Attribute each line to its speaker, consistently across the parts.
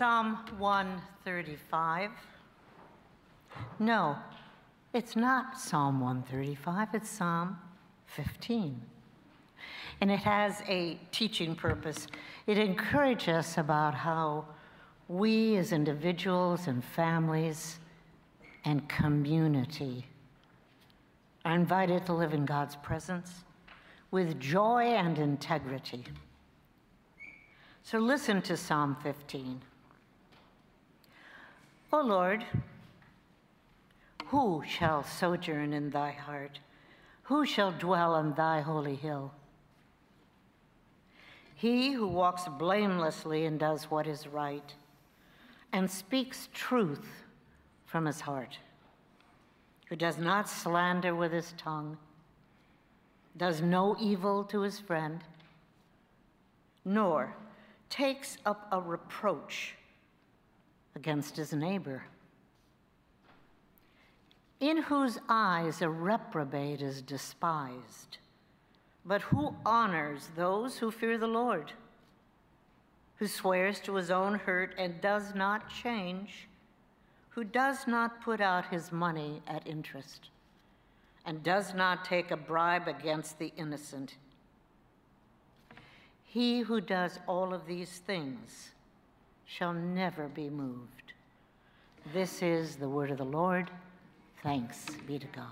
Speaker 1: Psalm 135. No, it's not Psalm 135, it's Psalm 15. And it has a teaching purpose. It encourages us about how we as individuals and families and community are invited to live in God's presence with joy and integrity. So listen to Psalm 15. O Lord, who shall sojourn in thy heart? Who shall dwell on thy holy hill? He who walks blamelessly and does what is right, and speaks truth from his heart, who does not slander with his tongue does no evil to his friend, nor takes up a reproach against his neighbor, in whose eyes a reprobate is despised, but who honors those who fear the Lord, who swears to his own hurt and does not change, who does not put out his money at interest and does not take a bribe against the innocent. He who does all of these things shall never be moved. This is the word of the Lord. Thanks be to God.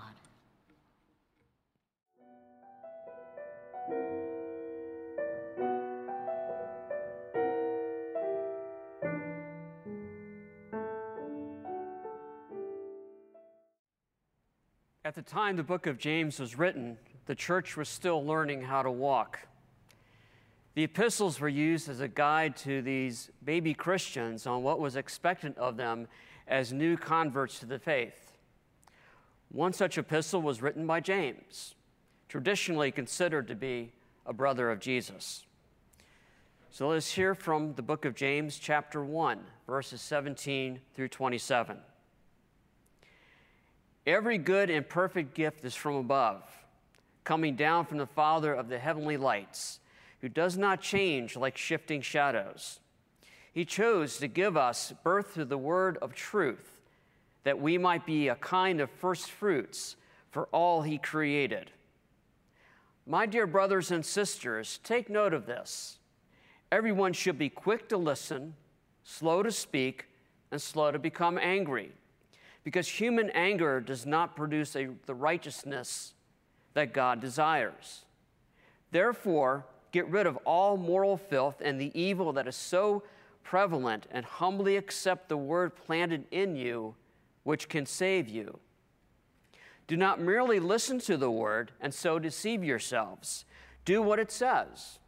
Speaker 2: At the time the book of James was written, the church was still learning how to walk. The epistles were used as a guide to these baby Christians on what was expected of them as new converts to the faith. One such epistle was written by James, traditionally considered to be a brother of Jesus. So let's hear from the book of James, chapter 1, verses 17 through 27. Every good and perfect gift is from above, coming down from the Father of the heavenly lights, who does not change like shifting shadows. He chose to give us birth through the word of truth, that we might be a kind of first fruits for all he created. My dear brothers and sisters, take note of this. Everyone should be quick to listen, slow to speak, and slow to become angry because human anger does not produce a, the righteousness that God desires. Therefore, get rid of all moral filth and the evil that is so prevalent, and humbly accept the word planted in you, which can save you. Do not merely listen to the word and so deceive yourselves. Do what it says.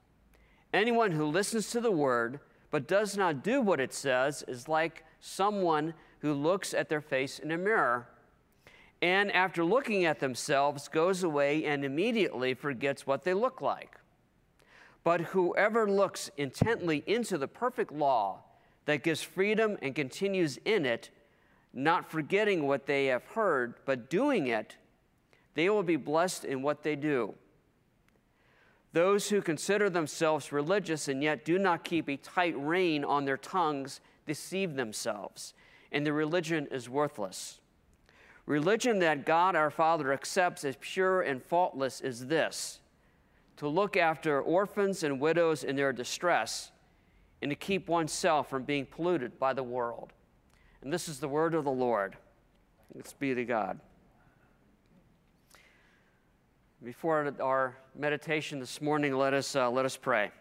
Speaker 2: Anyone who listens to the word but does not do what it says is like someone who looks at their face in a mirror and after looking at themselves goes away and immediately forgets what they look like. But whoever looks intently into the perfect law that gives freedom and continues in it, not forgetting what they have heard, but doing it, they will be blessed in what they do. Those who consider themselves religious and yet do not keep a tight rein on their tongues deceive themselves and the religion is worthless. Religion that God our Father accepts as pure and faultless is this to look after orphans and widows in their distress and to keep oneself from being polluted by the world. And this is the word of the Lord. Let's be to God. Before our meditation this morning, let us, uh, let us pray.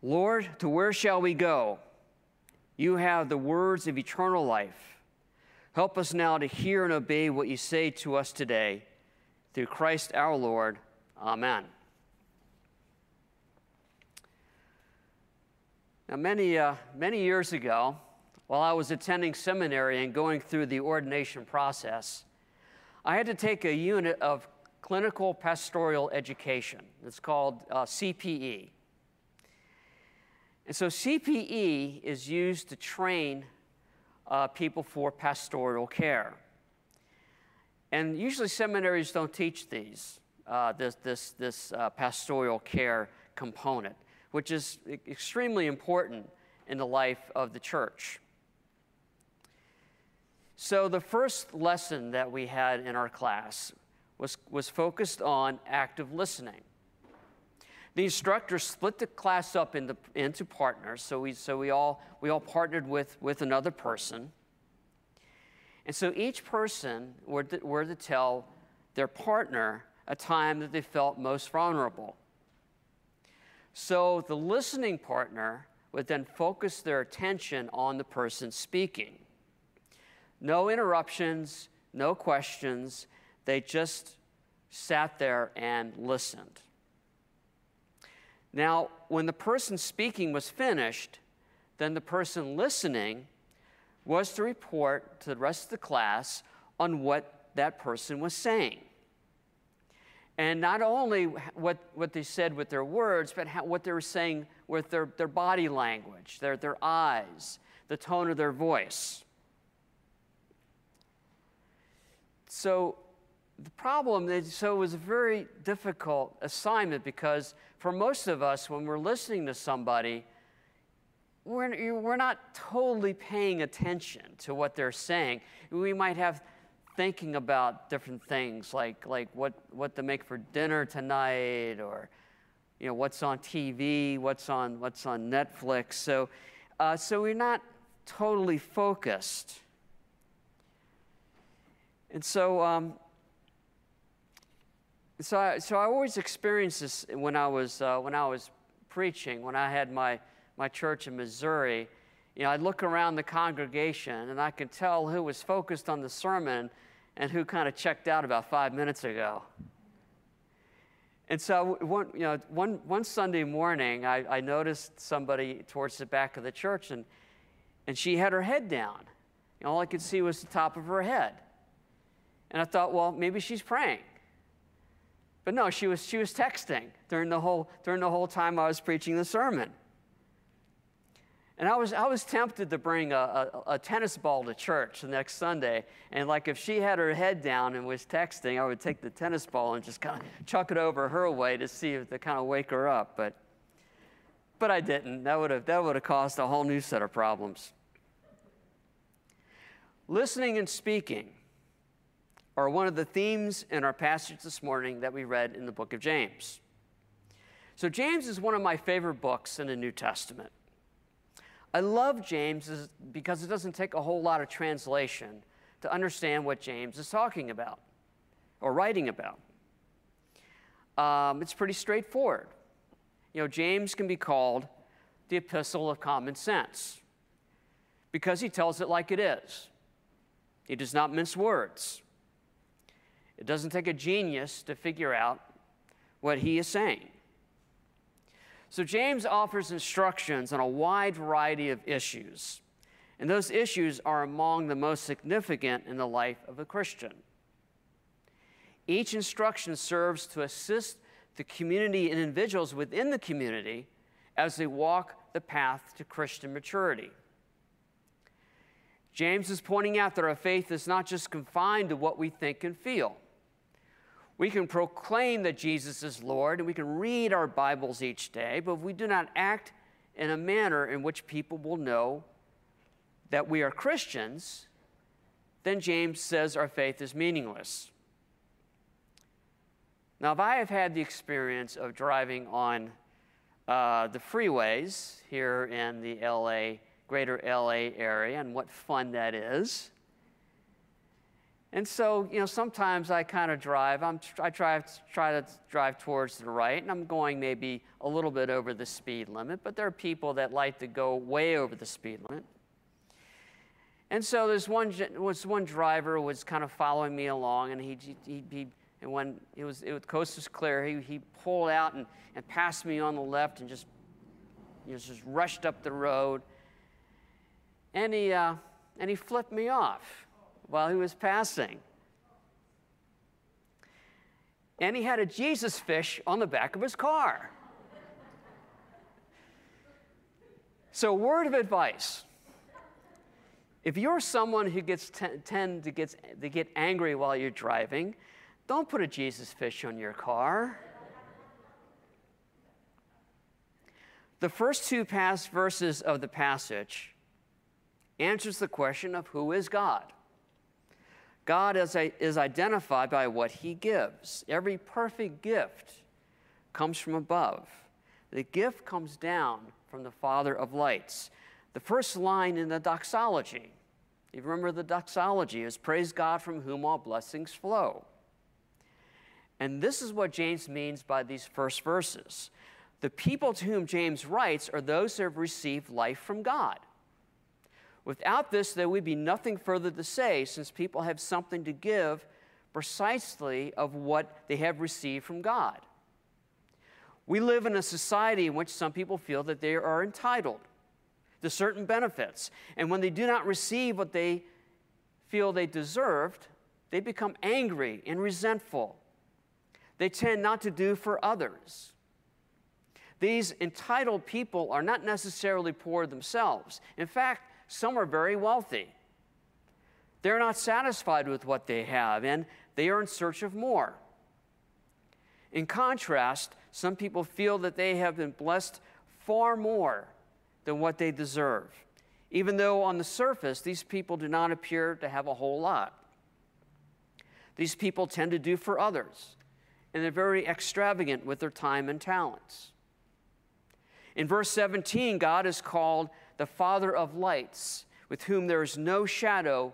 Speaker 2: Lord, to where shall we go? You have the words of eternal life. Help us now to hear and obey what you say to us today. Through Christ our Lord. Amen. Now, many, uh, many years ago, while I was attending seminary and going through the ordination process, I had to take a unit of clinical pastoral education. It's called uh, CPE. And so CPE is used to train uh, people for pastoral care. And usually seminaries don't teach these. Uh, this, this, this uh, pastoral care component, which is extremely important in the life of the church. So, the first lesson that we had in our class was, was focused on active listening. The instructor split the class up into, into partners, so, we, so we, all, we all partnered with, with another person. And so each person were to, were to tell their partner a time that they felt most vulnerable. So the listening partner would then focus their attention on the person speaking. No interruptions, no questions. They just sat there and listened. Now, when the person speaking was finished, then the person listening was to report to the rest of the class on what that person was saying. And not only what, what they said with their words, but how, what they were saying with their, their body language, their, their eyes, the tone of their voice. So the problem is, so it was a very difficult assignment because for most of us, when we're listening to somebody, we're, we're not totally paying attention to what they're saying. We might have thinking about different things like, like what, what to make for dinner tonight or you know, what's on TV, what's on, what's on Netflix. So, uh, so we're not totally focused. And so, um, so, I, so I always experienced this when I was, uh, when I was preaching, when I had my, my church in Missouri. You know, I'd look around the congregation and I could tell who was focused on the sermon and who kind of checked out about five minutes ago. And so one, you know, one, one Sunday morning, I, I noticed somebody towards the back of the church, and, and she had her head down. And all I could see was the top of her head. And I thought, well, maybe she's praying. But no, she was, she was texting during the, whole, during the whole time I was preaching the sermon. And I was, I was tempted to bring a, a, a, tennis ball to church the next Sunday. And like if she had her head down and was texting, I would take the tennis ball and just kind of chuck it over her way to see if to kind of wake her up. But, but I didn't. That would have, that would have caused a whole new set of problems. Listening and speaking are one of the themes in our passage this morning that we read in the book of James. So, James is one of my favorite books in the New Testament. I love James because it doesn't take a whole lot of translation to understand what James is talking about or writing about. Um, it's pretty straightforward. You know, James can be called the epistle of common sense because he tells it like it is. He does not mince words. It doesn't take a genius to figure out what he is saying. So, James offers instructions on a wide variety of issues, and those issues are among the most significant in the life of a Christian. Each instruction serves to assist the community and individuals within the community as they walk the path to Christian maturity. James is pointing out that our faith is not just confined to what we think and feel. We can proclaim that Jesus is Lord and we can read our Bibles each day, but if we do not act in a manner in which people will know that we are Christians, then James says our faith is meaningless. Now, if I have had the experience of driving on uh, the freeways here in the LA, greater LA area, and what fun that is, and so, you know, sometimes I kind of drive. I'm, I try, try to drive towards the right, and I'm going maybe a little bit over the speed limit, but there are people that like to go way over the speed limit. And so this one, was one driver was kind of following me along, and he, he, he and when it was, it, the coast was clear, he, he pulled out and, and passed me on the left and just, you know, just rushed up the road. And he, uh, and he flipped me off while he was passing. And he had a Jesus fish on the back of his car. So, word of advice if you're someone who gets t- tend to get, to get angry while you're driving, Don't put a Jesus fish on your car. The first two past verses of the passage answers the question of who is God. God is, a, is identified by what he gives. Every perfect gift comes from above. The gift comes down from the Father of lights. The first line in the doxology, you remember the doxology, is Praise God from whom all blessings flow. And this is what James means by these first verses. The people to whom James writes are those who have received life from God. Without this, there would be nothing further to say, since people have something to give precisely of what they have received from God. We live in a society in which some people feel that they are entitled to certain benefits. And when they do not receive what they feel they deserved, they become angry and resentful. They tend not to do for others. These entitled people are not necessarily poor themselves. In fact, some are very wealthy. They're not satisfied with what they have, and they are in search of more. In contrast, some people feel that they have been blessed far more than what they deserve, even though on the surface, these people do not appear to have a whole lot. These people tend to do for others, and they're very extravagant with their time and talents. In verse 17, God is called the Father of lights, with whom there is no shadow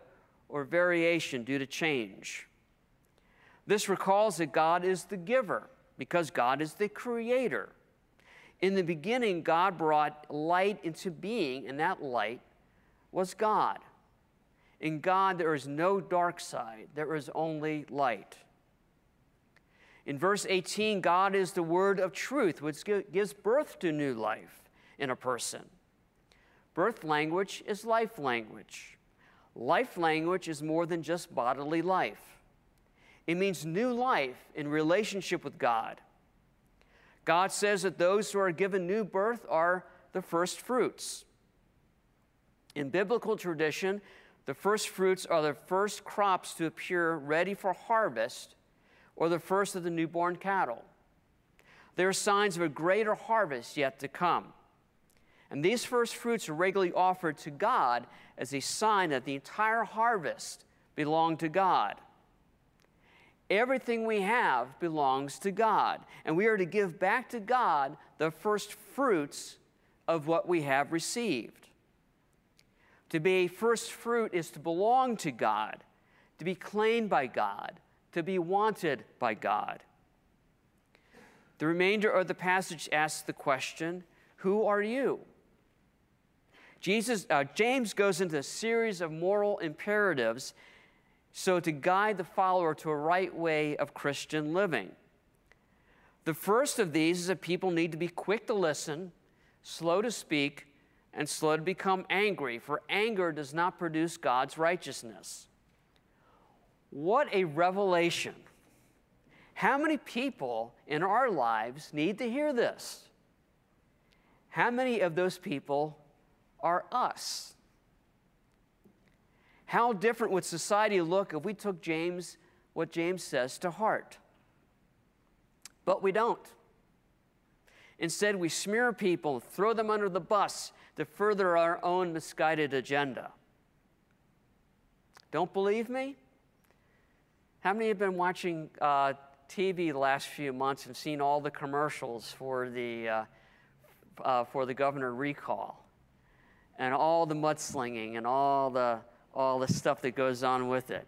Speaker 2: or variation due to change. This recalls that God is the giver because God is the creator. In the beginning, God brought light into being, and that light was God. In God, there is no dark side, there is only light. In verse 18, God is the word of truth, which gives birth to new life in a person. Birth language is life language. Life language is more than just bodily life. It means new life in relationship with God. God says that those who are given new birth are the first fruits. In biblical tradition, the first fruits are the first crops to appear ready for harvest or the first of the newborn cattle. They are signs of a greater harvest yet to come. And these first fruits are regularly offered to God as a sign that the entire harvest belonged to God. Everything we have belongs to God, and we are to give back to God the first fruits of what we have received. To be a first fruit is to belong to God, to be claimed by God, to be wanted by God. The remainder of the passage asks the question Who are you? Jesus, uh, James goes into a series of moral imperatives so to guide the follower to a right way of Christian living. The first of these is that people need to be quick to listen, slow to speak, and slow to become angry, for anger does not produce God's righteousness. What a revelation! How many people in our lives need to hear this? How many of those people are us? How different would society look if we took James, what James says, to heart? But we don't. Instead, we smear people, throw them under the bus to further our own misguided agenda. Don't believe me? How many have been watching uh, TV the last few months and seen all the commercials for the, uh, uh, for the governor recall and all the mudslinging and all the, all the stuff that goes on with it?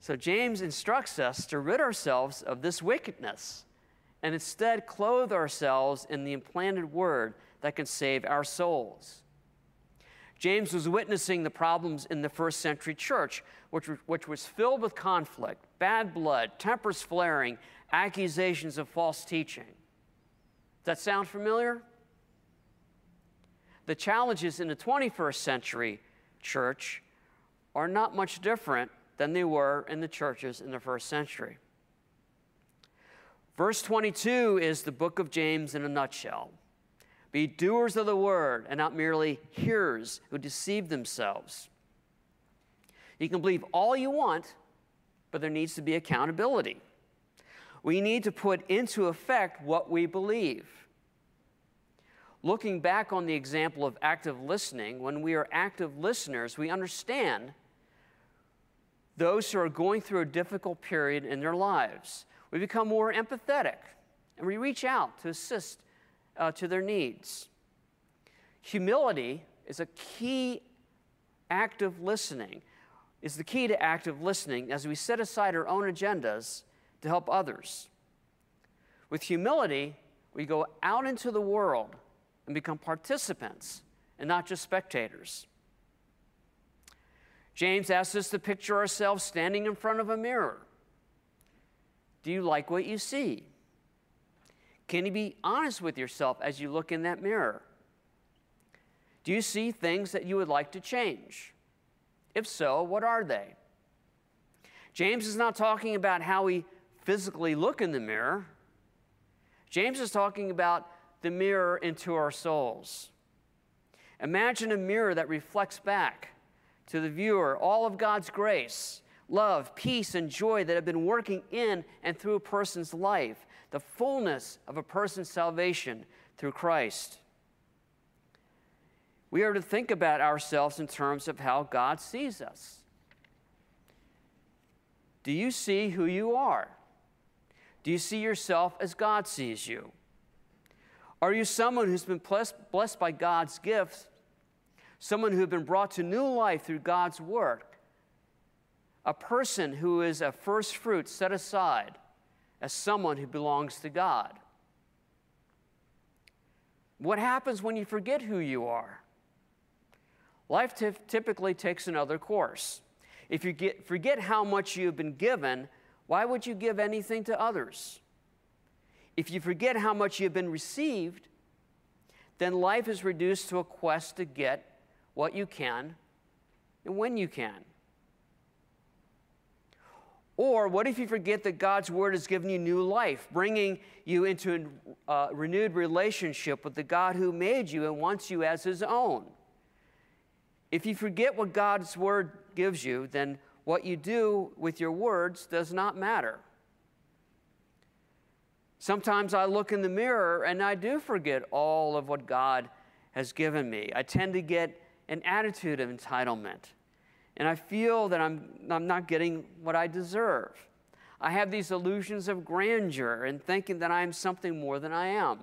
Speaker 2: So James instructs us to rid ourselves of this wickedness and instead clothe ourselves in the implanted word that can save our souls. James was witnessing the problems in the first century church, which, which was filled with conflict, bad blood, tempers flaring, accusations of false teaching. Does that sound familiar? The challenges in the 21st century church are not much different than they were in the churches in the first century. Verse 22 is the book of James in a nutshell. Be doers of the word and not merely hearers who deceive themselves. You can believe all you want, but there needs to be accountability. We need to put into effect what we believe. Looking back on the example of active listening, when we are active listeners, we understand those who are going through a difficult period in their lives. We become more empathetic and we reach out to assist uh, to their needs. Humility is a key active listening, is the key to active listening as we set aside our own agendas to help others. With humility, we go out into the world and become participants and not just spectators. James asks us to picture ourselves standing in front of a mirror. Do you like what you see? Can you be honest with yourself as you look in that mirror? Do you see things that you would like to change? If so, what are they? James is not talking about how we physically look in the mirror. James is talking about the mirror into our souls. Imagine a mirror that reflects back to the viewer all of God's grace, love, peace, and joy that have been working in and through a person's life the fullness of a person's salvation through Christ. We are to think about ourselves in terms of how God sees us. Do you see who you are? Do you see yourself as God sees you? Are you someone who's been blessed, blessed by God's gifts, someone who's been brought to new life through God's work, a person who is a first fruit set aside as someone who belongs to God. What happens when you forget who you are? Life typically takes another course. If you get, forget how much you've been given, why would you give anything to others? If you forget how much you've been received, then life is reduced to a quest to get what you can and when you can. Or what if you forget that God's word has given you new life, bringing you into a uh, renewed relationship with the God who made you and wants you as his own? If you forget what God's word gives you, then what you do with your words does not matter. Sometimes I look in the mirror and I do forget all of what God has given me. I tend to get an attitude of entitlement and I feel that I'm, I'm not getting what I deserve. I have these illusions of grandeur and thinking that I am something more than I am.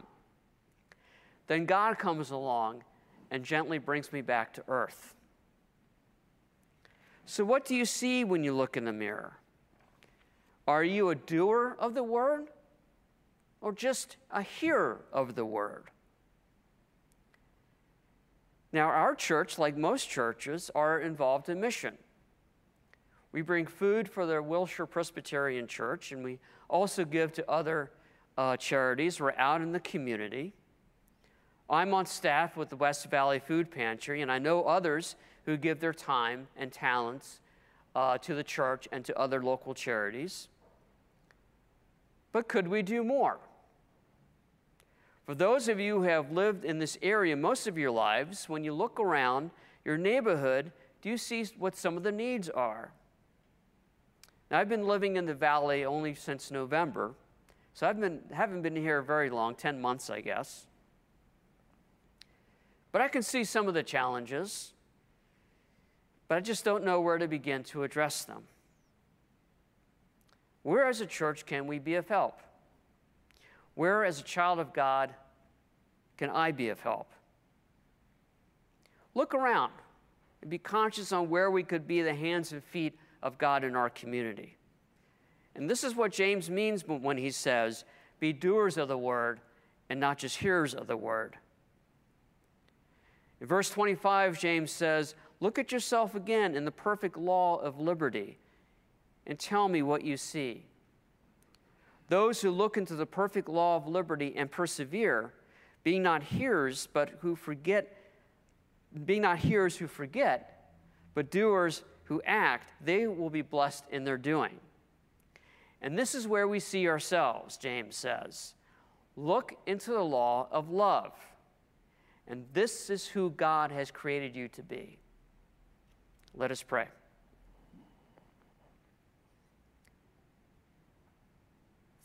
Speaker 2: Then God comes along and gently brings me back to earth. So, what do you see when you look in the mirror? Are you a doer of the word or just a hearer of the word? Now, our church, like most churches, are involved in mission. We bring food for the Wilshire Presbyterian Church, and we also give to other uh, charities. We're out in the community. I'm on staff with the West Valley Food Pantry, and I know others who give their time and talents uh, to the church and to other local charities. But could we do more? For those of you who have lived in this area most of your lives, when you look around your neighborhood, do you see what some of the needs are? Now, I've been living in the valley only since November, so I been, haven't been here very long 10 months, I guess. But I can see some of the challenges, but I just don't know where to begin to address them. Where, as a church, can we be of help? Where, as a child of God, can I be of help? Look around and be conscious on where we could be the hands and feet of God in our community. And this is what James means when he says, Be doers of the word and not just hearers of the word. In verse 25, James says, Look at yourself again in the perfect law of liberty and tell me what you see. Those who look into the perfect law of liberty and persevere, being not hearers, but who forget, being not hearers who forget, but doers who act, they will be blessed in their doing. And this is where we see ourselves, James says. Look into the law of love. And this is who God has created you to be. Let us pray.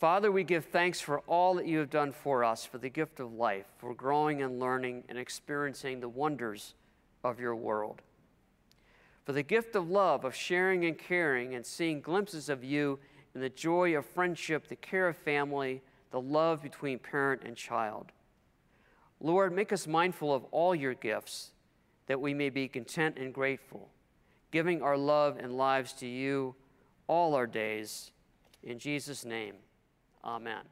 Speaker 2: Father, we give thanks for all that you have done for us, for the gift of life, for growing and learning and experiencing the wonders of your world. For the gift of love, of sharing and caring, and seeing glimpses of you in the joy of friendship, the care of family, the love between parent and child. Lord, make us mindful of all your gifts, that we may be content and grateful, giving our love and lives to you all our days. In Jesus' name. Amen.